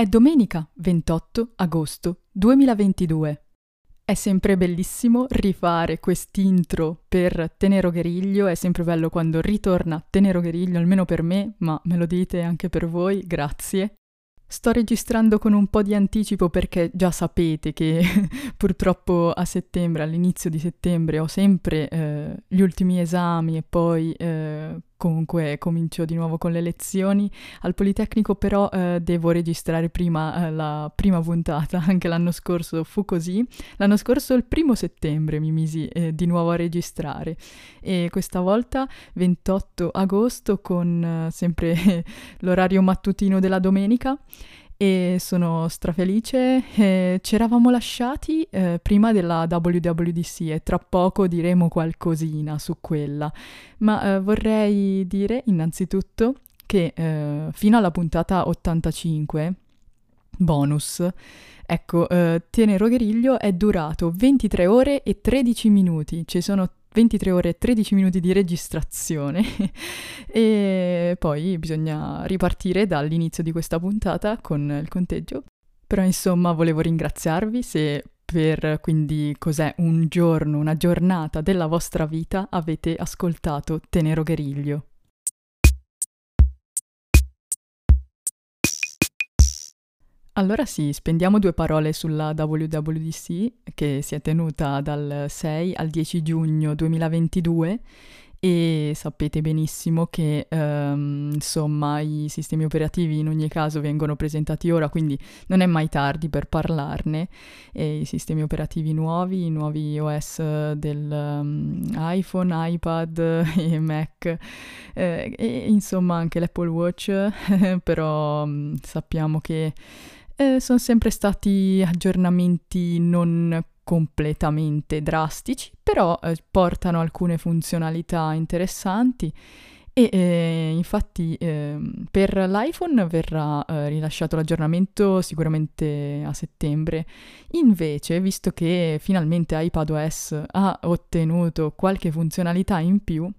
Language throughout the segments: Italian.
È domenica 28 agosto 2022. È sempre bellissimo rifare quest'intro per Tenero Gueriglio, è sempre bello quando ritorna Tenero Gueriglio, almeno per me, ma me lo dite anche per voi, grazie. Sto registrando con un po' di anticipo perché già sapete che purtroppo a settembre, all'inizio di settembre, ho sempre eh, gli ultimi esami e poi eh, comunque comincio di nuovo con le lezioni. Al Politecnico però eh, devo registrare prima eh, la prima puntata, anche l'anno scorso fu così. L'anno scorso il primo settembre mi misi eh, di nuovo a registrare e questa volta 28 agosto con eh, sempre l'orario mattutino della domenica e sono strafelice. Eh, ci eravamo lasciati eh, prima della WWDC e tra poco diremo qualcosina su quella, ma eh, vorrei dire innanzitutto che eh, fino alla puntata 85 bonus Ecco, eh, Tenero Gueriglio è durato 23 ore e 13 minuti, ci sono 23 ore e 13 minuti di registrazione e poi bisogna ripartire dall'inizio di questa puntata con il conteggio. Però insomma volevo ringraziarvi se per quindi cos'è un giorno, una giornata della vostra vita avete ascoltato Tenero Gueriglio. Allora sì, spendiamo due parole sulla WWDC che si è tenuta dal 6 al 10 giugno 2022 e sapete benissimo che um, insomma i sistemi operativi in ogni caso vengono presentati ora, quindi non è mai tardi per parlarne. E I sistemi operativi nuovi, i nuovi OS del um, iPhone, iPad e Mac eh, e insomma anche l'Apple Watch, però um, sappiamo che eh, sono sempre stati aggiornamenti non completamente drastici, però eh, portano alcune funzionalità interessanti e eh, infatti eh, per l'iPhone verrà eh, rilasciato l'aggiornamento sicuramente a settembre. Invece, visto che finalmente iPadOS ha ottenuto qualche funzionalità in più,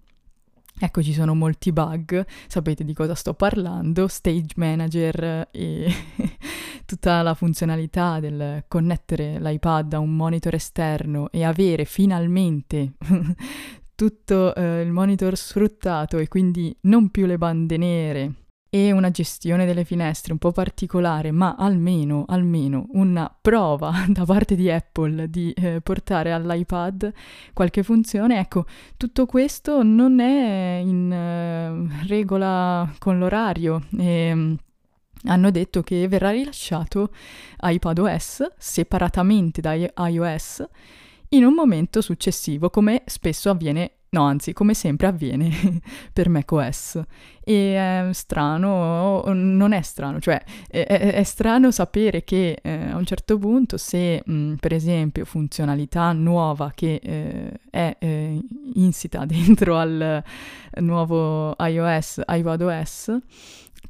Ecco, ci sono molti bug, sapete di cosa sto parlando, Stage Manager e tutta la funzionalità del connettere l'iPad a un monitor esterno e avere finalmente tutto eh, il monitor sfruttato e quindi non più le bande nere e una gestione delle finestre un po' particolare, ma almeno, almeno una prova da parte di Apple di eh, portare all'iPad qualche funzione. Ecco, tutto questo non è in eh, regola con l'orario. E, ehm, hanno detto che verrà rilasciato iPadOS separatamente da iOS in un momento successivo, come spesso avviene No, anzi, come sempre avviene per macOS. E è strano, non è strano, cioè è, è strano sapere che eh, a un certo punto se, mh, per esempio, funzionalità nuova che eh, è eh, insita dentro al nuovo iOS, iPadOS,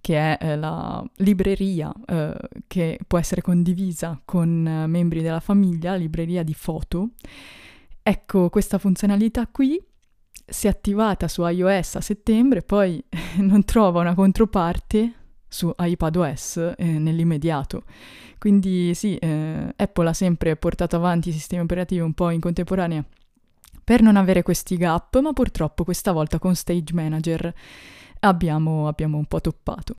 che è eh, la libreria eh, che può essere condivisa con eh, membri della famiglia, libreria di foto, ecco questa funzionalità qui si è attivata su iOS a settembre, poi non trova una controparte su iPadOS eh, nell'immediato. Quindi sì, eh, Apple ha sempre portato avanti i sistemi operativi un po' in contemporanea per non avere questi gap, ma purtroppo questa volta con Stage Manager abbiamo, abbiamo un po' toppato.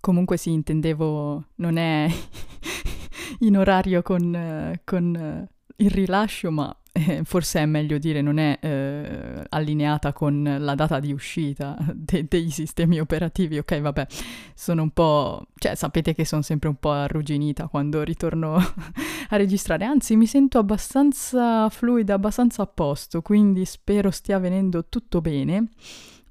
Comunque sì, intendevo, non è in orario con, con il rilascio, ma forse è meglio dire non è eh, allineata con la data di uscita de- dei sistemi operativi. Ok, vabbè, sono un po'... cioè sapete che sono sempre un po' arrugginita quando ritorno a registrare, anzi mi sento abbastanza fluida, abbastanza a posto, quindi spero stia venendo tutto bene.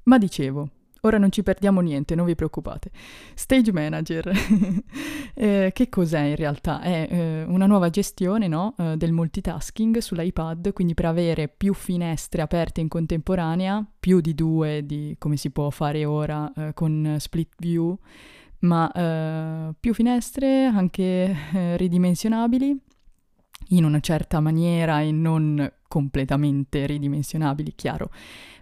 Ma dicevo, Ora non ci perdiamo niente, non vi preoccupate. Stage Manager, eh, che cos'è in realtà? È eh, una nuova gestione no? eh, del multitasking sull'iPad, quindi per avere più finestre aperte in contemporanea, più di due di come si può fare ora eh, con Split View, ma eh, più finestre anche eh, ridimensionabili in una certa maniera e non completamente ridimensionabili, chiaro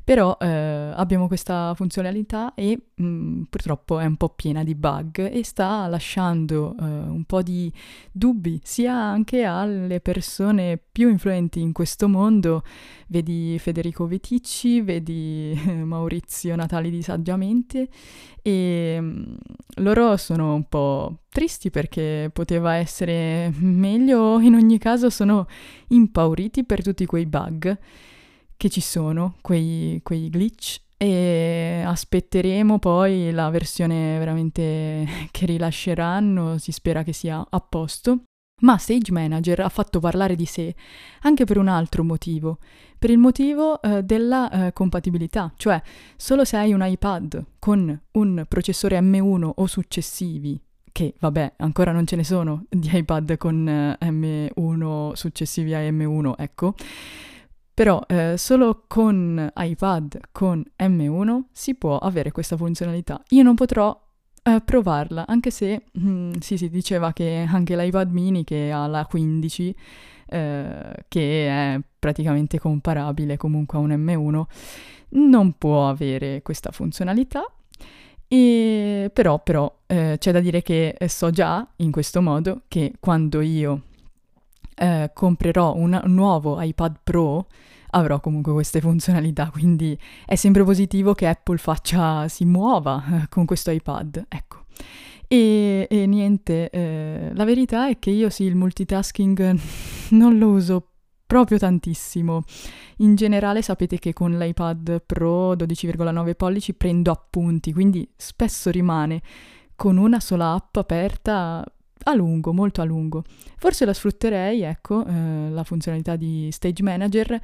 Però eh, abbiamo questa funzionalità e mh, mm, purtroppo è un po' piena di bug e sta lasciando eh, un po' di dubbi sia anche alle persone più influenti in questo mondo, vedi Federico Viticci, vedi eh, Maurizio Natali di Saggiamente e mh, mm, loro sono un po' tristi perché poteva essere meglio, in ogni caso sono impauriti per tutti quei bug che ci sono, quei, quei glitch e aspetteremo poi la versione veramente che rilasceranno, si spera che sia a posto. Ma Stage Manager ha fatto parlare di sé anche per un altro motivo, per il motivo eh, della eh, compatibilità, cioè solo se hai un iPad con un processore M1 o successivi, che vabbè ancora non ce ne sono di iPad con eh, M1 successivi a M1, ecco, però eh, solo con iPad con M1 si può avere questa funzionalità. Io non potrò eh, provarla, anche se mm, sì, si diceva che anche l'iPad mini che ha la 15, eh, che è praticamente comparabile comunque a un M1, non può avere questa funzionalità. E però, però eh, c'è da dire che so già in questo modo che quando io eh, comprerò un nuovo iPad Pro avrò comunque queste funzionalità, quindi è sempre positivo che Apple faccia, si muova eh, con questo iPad, ecco. E, e niente, eh, la verità è che io sì, il multitasking non lo uso proprio tantissimo. In generale sapete che con l'iPad Pro 12,9 pollici prendo appunti, quindi spesso rimane con una sola app aperta a lungo, molto a lungo. Forse la sfrutterei, ecco, eh, la funzionalità di Stage Manager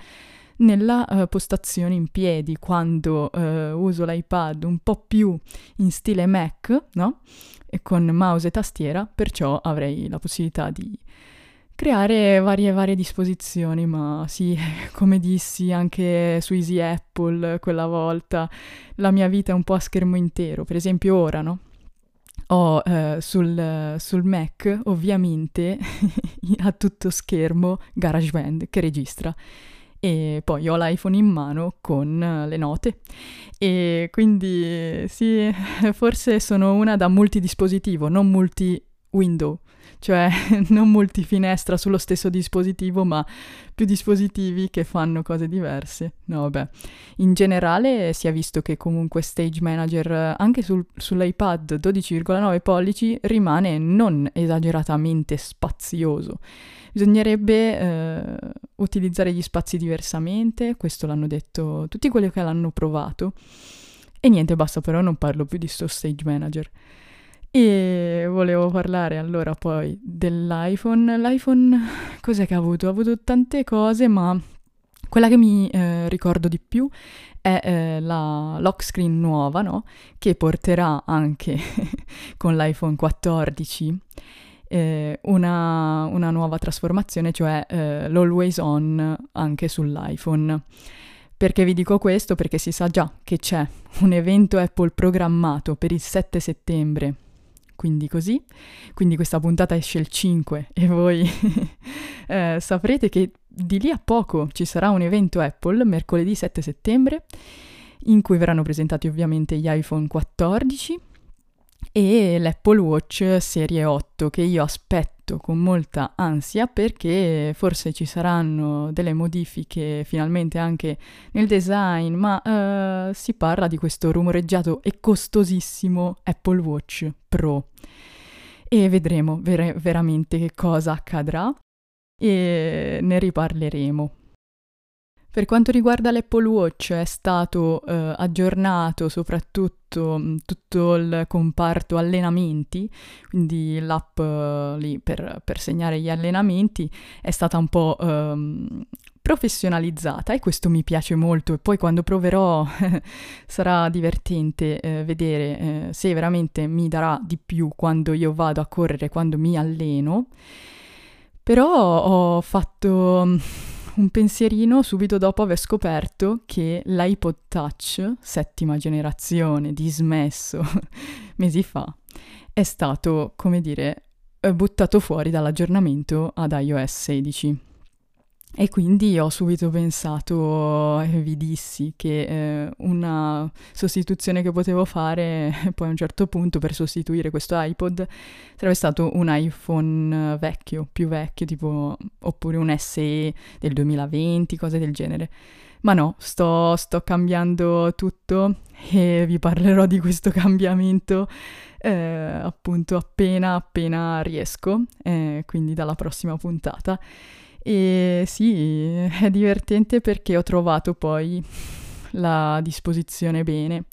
nella uh, postazione in piedi, quando uh, uso l'iPad un po' più in stile Mac, no? E con mouse e tastiera, perciò avrei la possibilità di creare varie varie disposizioni, ma sì, come dissi anche su Easy Apple quella volta, la mia vita è un po' a schermo intero. Per esempio ora, no? Ho eh, sul, sul, Mac ovviamente a tutto schermo GarageBand che registra. E poi ho l'iPhone in mano con le note. E quindi sì, forse sono una da multidispositivo, non multi-window cioè non multifinestra sullo stesso dispositivo, ma più dispositivi che fanno cose diverse. No, vabbè. In generale si è visto che comunque Stage Manager anche sul, sull'iPad 12,9 pollici rimane non esageratamente spazioso. Bisognerebbe eh, utilizzare gli spazi diversamente, questo l'hanno detto tutti quelli che l'hanno provato. E niente, basta, però non parlo più di sto Stage Manager. E volevo parlare allora poi dell'iPhone. L'iPhone cos'è che ha avuto? Ha avuto tante cose, ma quella che mi eh, ricordo di più è eh, la lock screen nuova, no? Che porterà anche con l'iPhone 14 eh, una, una, nuova trasformazione, cioè eh, l'always on anche sull'iPhone. Perché vi dico questo? Perché si sa già che c'è un evento Apple programmato per il 7 settembre quindi così. Quindi questa puntata esce il 5 e voi eh, saprete che di lì a poco ci sarà un evento Apple, mercoledì 7 settembre, in cui verranno presentati ovviamente gli iPhone 14 e l'Apple Watch Serie 8 che io aspetto con molta ansia perché forse ci saranno delle modifiche finalmente anche nel design, ma uh, si parla di questo rumoreggiato e costosissimo Apple Watch Pro. E vedremo ver- veramente che cosa accadrà e ne riparleremo. Per quanto riguarda l'Apple Watch è stato eh, aggiornato soprattutto mm, tutto il comparto allenamenti, quindi l'app eh, lì per, per, segnare gli allenamenti è stata un po' ehm, professionalizzata e questo mi piace molto e poi quando proverò sarà divertente eh, vedere eh, se veramente mi darà di più quando io vado a correre, quando mi alleno. Però ho fatto mm, un pensierino subito dopo aver scoperto che l'iPod Touch, settima generazione, dismesso mesi fa, è stato, come dire, buttato fuori dall'aggiornamento ad iOS 16. E quindi ho subito pensato e vi dissi che eh, una sostituzione che potevo fare poi a un certo punto per sostituire questo iPod sarebbe stato un iPhone vecchio, più vecchio, tipo oppure un SE del 2020, cose del genere. Ma no, sto, sto cambiando tutto e vi parlerò di questo cambiamento eh, appunto appena appena riesco, eh, quindi dalla prossima puntata. E sì, è divertente perché ho trovato poi la disposizione bene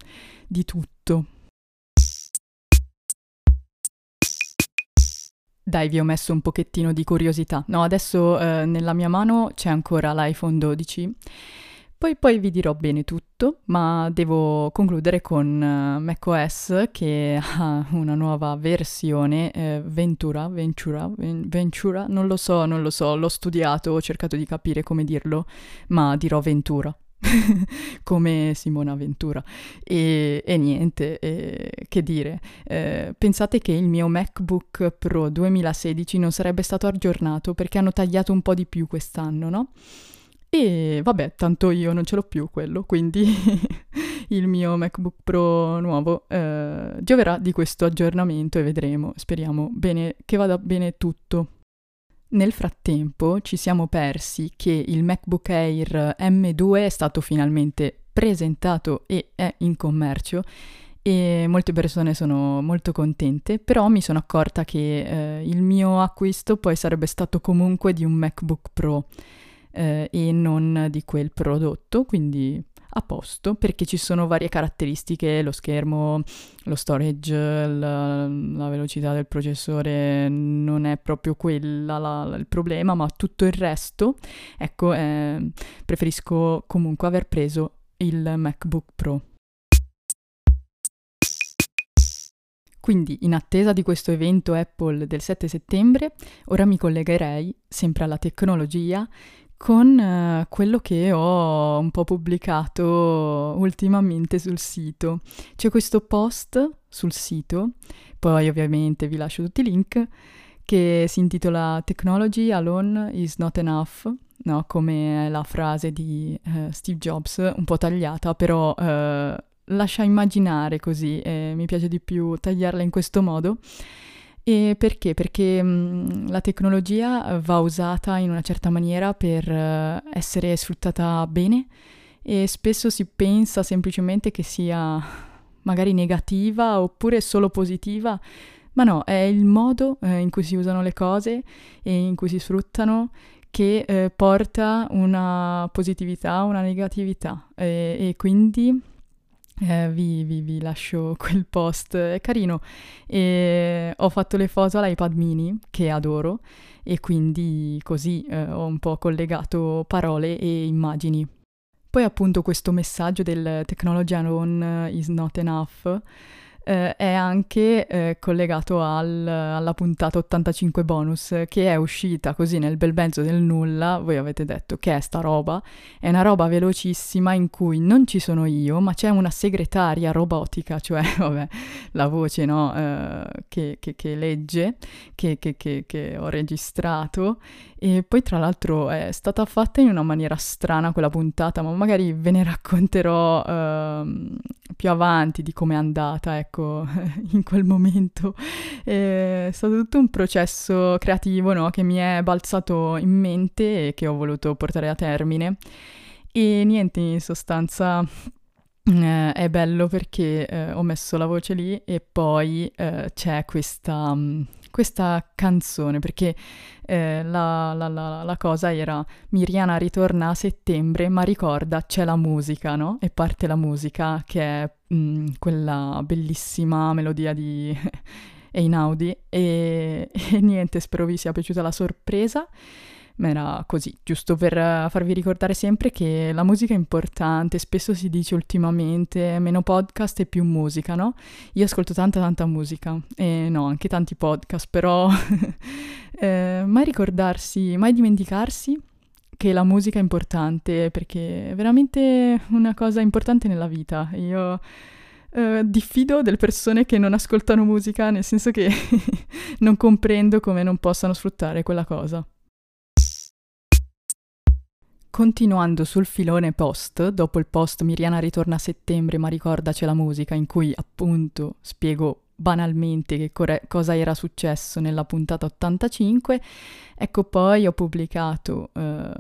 di tutto. Dai, vi ho messo un pochettino di curiosità. No, adesso eh, nella mia mano c'è ancora l'iPhone 12 poi, poi vi dirò bene tutto, ma devo concludere con uh, macOS che ha una nuova versione, eh, Ventura, Ventura, Ventura, non lo so, non lo so, l'ho studiato, ho cercato di capire come dirlo, ma dirò Ventura. come Simona Ventura e, e niente, e, che dire eh, pensate che il mio MacBook Pro 2016 non sarebbe stato aggiornato perché hanno tagliato un po' di più quest'anno, no? E vabbè, tanto io non ce l'ho più quello, quindi il mio MacBook Pro nuovo eh, gioverà di questo aggiornamento e vedremo, speriamo bene, che vada bene tutto. Nel frattempo ci siamo persi che il MacBook Air M2 è stato finalmente presentato e è in commercio e molte persone sono molto contente, però mi sono accorta che eh, il mio acquisto poi sarebbe stato comunque di un MacBook Pro eh, e non di quel prodotto, quindi a posto perché ci sono varie caratteristiche, lo schermo, lo storage, la, la velocità del processore non è proprio quella la, il problema, ma tutto il resto, ecco, eh, preferisco comunque aver preso il MacBook Pro. Quindi, in attesa di questo evento Apple del 7 settembre, ora mi collegherei sempre alla tecnologia con eh, quello che ho un po' pubblicato ultimamente sul sito. C'è questo post sul sito, poi ovviamente vi lascio tutti i link, che si intitola Technology alone is not enough, no? come la frase di uh, Steve Jobs, un po' tagliata, però uh, lascia immaginare così, e mi piace di più tagliarla in questo modo. E perché? Perché mh, la tecnologia va usata in una certa maniera per uh, essere sfruttata bene e spesso si pensa semplicemente che sia magari negativa oppure solo positiva, ma no, è il modo eh, in cui si usano le cose e in cui si sfruttano che eh, porta una positività, una negatività e, e quindi eh, vi, vi, vi, lascio quel post, è carino. E ho fatto le foto all'iPad mini, che adoro, e quindi così eh, ho un po' collegato parole e immagini. Poi appunto questo messaggio del technology alone is not enough eh, è anche eh, collegato al, alla puntata 85 bonus che è uscita così nel bel mezzo del nulla, voi avete detto che è sta roba, è una roba velocissima in cui non ci sono io, ma c'è una segretaria robotica, cioè vabbè, la voce no, eh, che, che, che, legge, che, che ho registrato e poi tra l'altro è stata fatta in una maniera strana quella puntata, ma magari ve ne racconterò uh, più avanti di come è andata, ecco, in quel momento. È stato tutto un processo creativo, no? Che mi è balzato in mente e che ho voluto portare a termine. E niente, in sostanza eh, è bello perché eh, ho messo la voce lì e poi eh, c'è questa, um, questa canzone perché eh, la, la, la, la, cosa era Miriana ritorna a settembre ma ricorda c'è la musica, no? E parte la musica che è mh, mm, quella bellissima melodia di Einaudi e, e niente, spero vi sia piaciuta la sorpresa ma era così, giusto per farvi ricordare sempre che la musica è importante, spesso si dice ultimamente meno podcast e più musica, no? Io ascolto tanta tanta musica e no, anche tanti podcast, però eh, mai ricordarsi, mai dimenticarsi che la musica è importante perché è veramente una cosa importante nella vita. Io Uh, diffido delle persone che non ascoltano musica, nel senso che non comprendo come non possano sfruttare quella cosa. Continuando sul filone post, dopo il post Miriana ritorna a settembre ma ricordaci la musica in cui appunto spiego banalmente che core- cosa era successo nella puntata 85, ecco poi ho pubblicato uh,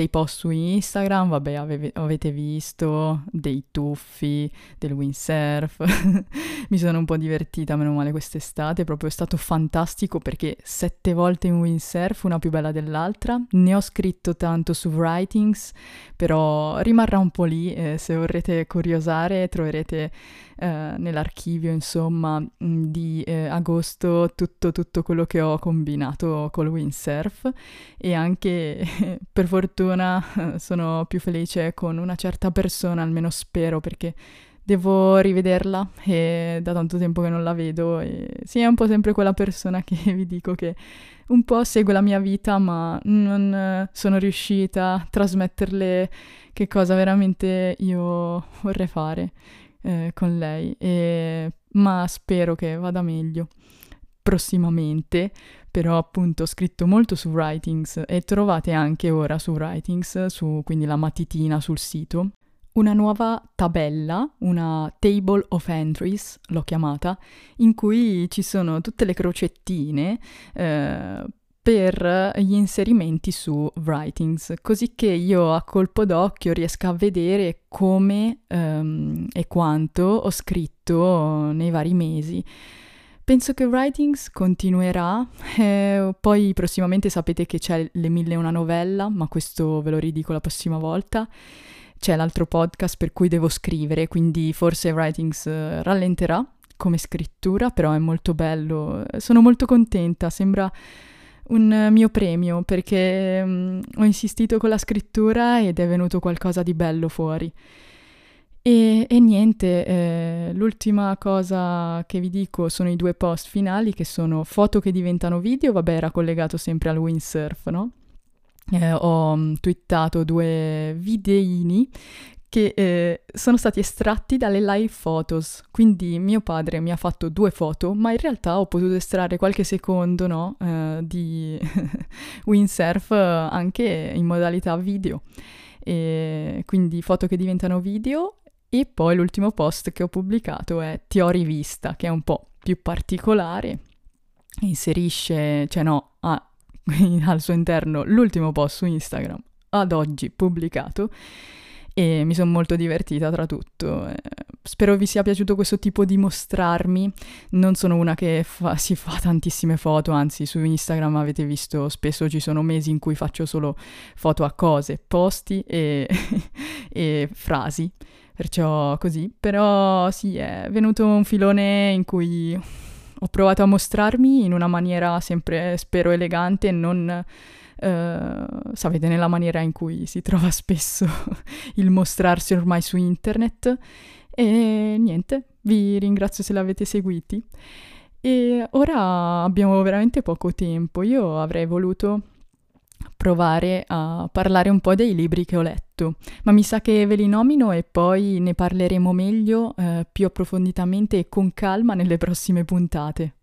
dei post su Instagram, vabbè ave- avete visto, dei tuffi, del windsurf, mi sono un po' divertita, meno male quest'estate, proprio è stato fantastico perché sette volte in windsurf, una più bella dell'altra, ne ho scritto tanto su Writings, però rimarrà un po' lì, eh, se vorrete curiosare troverete eh, nell'archivio insomma di eh, agosto tutto, tutto quello che ho combinato col windsurf. E anche per fortuna fortuna sono più felice con una certa persona, almeno spero, perché devo rivederla e da tanto tempo che non la vedo e sì, è un po' sempre quella persona che vi dico che un po' segue la mia vita, ma non sono riuscita a trasmetterle che cosa veramente io vorrei fare eh, con lei, e, ma spero che vada meglio prossimamente, però appunto ho scritto molto su Writings e trovate anche ora su Writings, su, quindi la matitina sul sito, una nuova tabella, una table of entries, l'ho chiamata, in cui ci sono tutte le crocettine eh, per gli inserimenti su Writings, così che io a colpo d'occhio riesca a vedere come um, e quanto ho scritto nei vari mesi. Penso che Writings continuerà, eh, poi prossimamente sapete che c'è Le Mille e una novella, ma questo ve lo ridico la prossima volta. C'è l'altro podcast per cui devo scrivere, quindi forse Writings eh, rallenterà come scrittura, però è molto bello. Sono molto contenta, sembra un mio premio perché um, ho insistito con la scrittura ed è venuto qualcosa di bello fuori. E, e niente, eh, l'ultima cosa che vi dico sono i due post finali che sono foto che diventano video, vabbè era collegato sempre al windsurf, no? Eh, ho mm, twittato due videini che eh, sono stati estratti dalle live photos. Quindi mio padre mi ha fatto due foto, ma in realtà ho potuto estrarre qualche secondo no, eh, di windsurf anche in modalità video. E quindi foto che diventano video e poi l'ultimo post che ho pubblicato è Ti ho rivista, che è un po' più particolare, inserisce, cioè no, ha al suo interno l'ultimo post su Instagram ad oggi pubblicato e mi sono molto divertita tra tutto. Eh, spero vi sia piaciuto questo tipo di mostrarmi. Non sono una che fa, si fa tantissime foto, anzi su Instagram avete visto spesso ci sono mesi in cui faccio solo foto a cose, posti e, e frasi perciò così. Però sì, è venuto un filone in cui ho provato a mostrarmi in una maniera sempre, spero, elegante non... Uh, sapete, nella maniera in cui si trova spesso il mostrarsi ormai su internet. E niente, vi ringrazio se l'avete seguiti. E ora abbiamo veramente poco tempo. Io avrei voluto provare a parlare un po' dei libri che ho letto, ma mi sa che ve li nomino e poi ne parleremo meglio, eh, più approfonditamente e con calma nelle prossime puntate.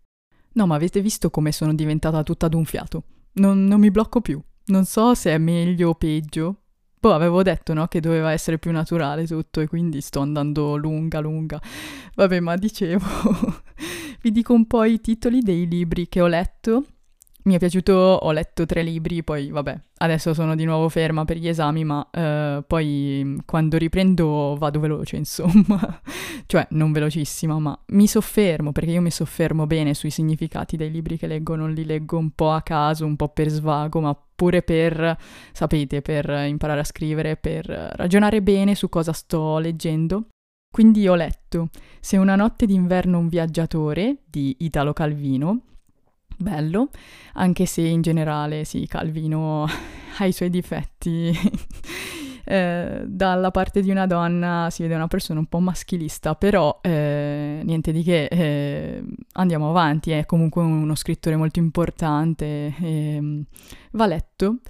No, ma avete visto come sono diventata tutta d'un fiato? Non, non mi blocco più. Non so se è meglio o peggio. Boh, avevo detto, no, che doveva essere più naturale tutto e quindi sto andando lunga, lunga. Vabbè, ma dicevo, vi dico un po' i titoli dei libri che ho letto mi è piaciuto, ho letto tre libri, poi vabbè, adesso sono di nuovo ferma per gli esami, ma eh, poi quando riprendo vado veloce, insomma. cioè, non velocissima, ma mi soffermo, perché io mi soffermo bene sui significati dei libri che leggo, non li leggo un po' a caso, un po' per svago, ma pure per, sapete, per imparare a scrivere, per ragionare bene su cosa sto leggendo. Quindi ho letto Se una notte d'inverno un viaggiatore di Italo Calvino, bello, anche se in generale sì, Calvino ha i suoi difetti. eh, dalla parte di una donna si vede una persona un po' maschilista, però eh, niente di che, eh, andiamo avanti, è comunque uno scrittore molto importante, ehm, va letto.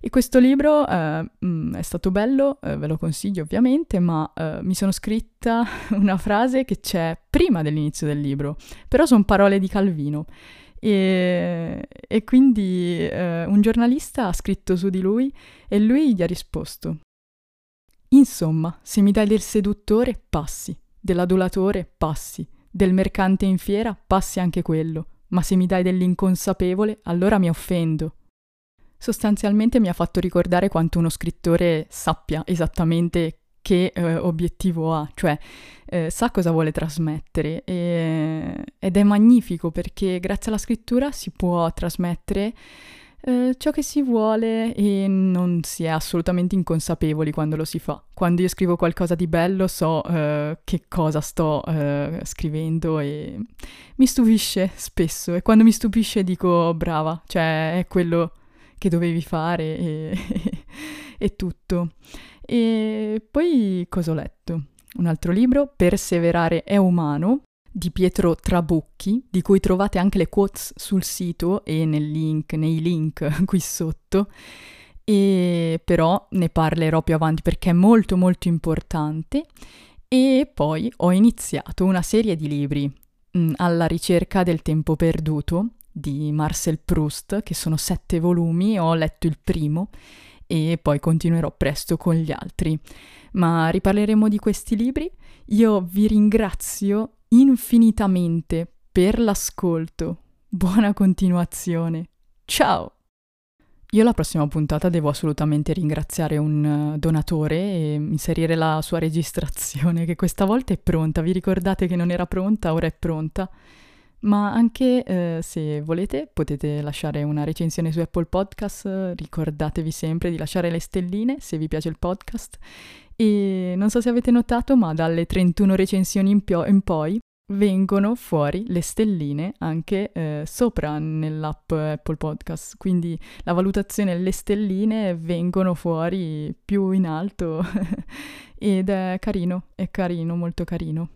E questo libro eh, mm, è stato bello, eh, ve lo consiglio ovviamente, ma eh, mi sono scritta una frase che c'è prima dell'inizio del libro, però sono parole di Calvino E, e quindi eh, un giornalista ha scritto su di lui e lui gli ha risposto. Insomma, se mi dai del seduttore, passi, dell'adulatore, passi, del mercante in fiera, passi anche quello, ma se mi dai dell'inconsapevole, allora mi offendo. Sostanzialmente mi ha fatto ricordare quanto uno scrittore sappia esattamente che eh, obiettivo ha, cioè eh, sa cosa vuole trasmettere e, ed è magnifico perché grazie alla scrittura si può trasmettere eh, ciò che si vuole e non si è assolutamente inconsapevoli quando lo si fa. Quando io scrivo qualcosa di bello so uh, che cosa sto uh, scrivendo e mi stupisce spesso e quando mi stupisce dico brava, cioè è quello che dovevi fare e, e tutto. E poi cosa ho letto? Un altro libro, Perseverare è umano, di Pietro Trabucchi, di cui trovate anche le quotes sul sito e link, nei link qui sotto, e però ne parlerò più avanti perché è molto molto importante. E poi ho iniziato una serie di libri mm, alla ricerca del tempo perduto di Marcel Proust, che sono sette volumi, ho letto il primo e poi continuerò presto con gli altri. Ma riparleremo di questi libri. Io vi ringrazio infinitamente per l'ascolto. Buona continuazione. Ciao! Io la prossima puntata devo assolutamente ringraziare un uh, donatore e inserire la sua registrazione che questa volta è pronta. Vi ricordate che non era pronta, ora è pronta. Ma anche eh, se volete potete lasciare una recensione su Apple Podcast, ricordatevi sempre di lasciare le stelline se vi piace il podcast e non so se avete notato ma dalle 31 recensioni in, pio- in poi vengono fuori le stelline anche eh, sopra nell'app Apple Podcast, quindi la valutazione e le stelline vengono fuori più in alto ed è carino, è carino, molto carino.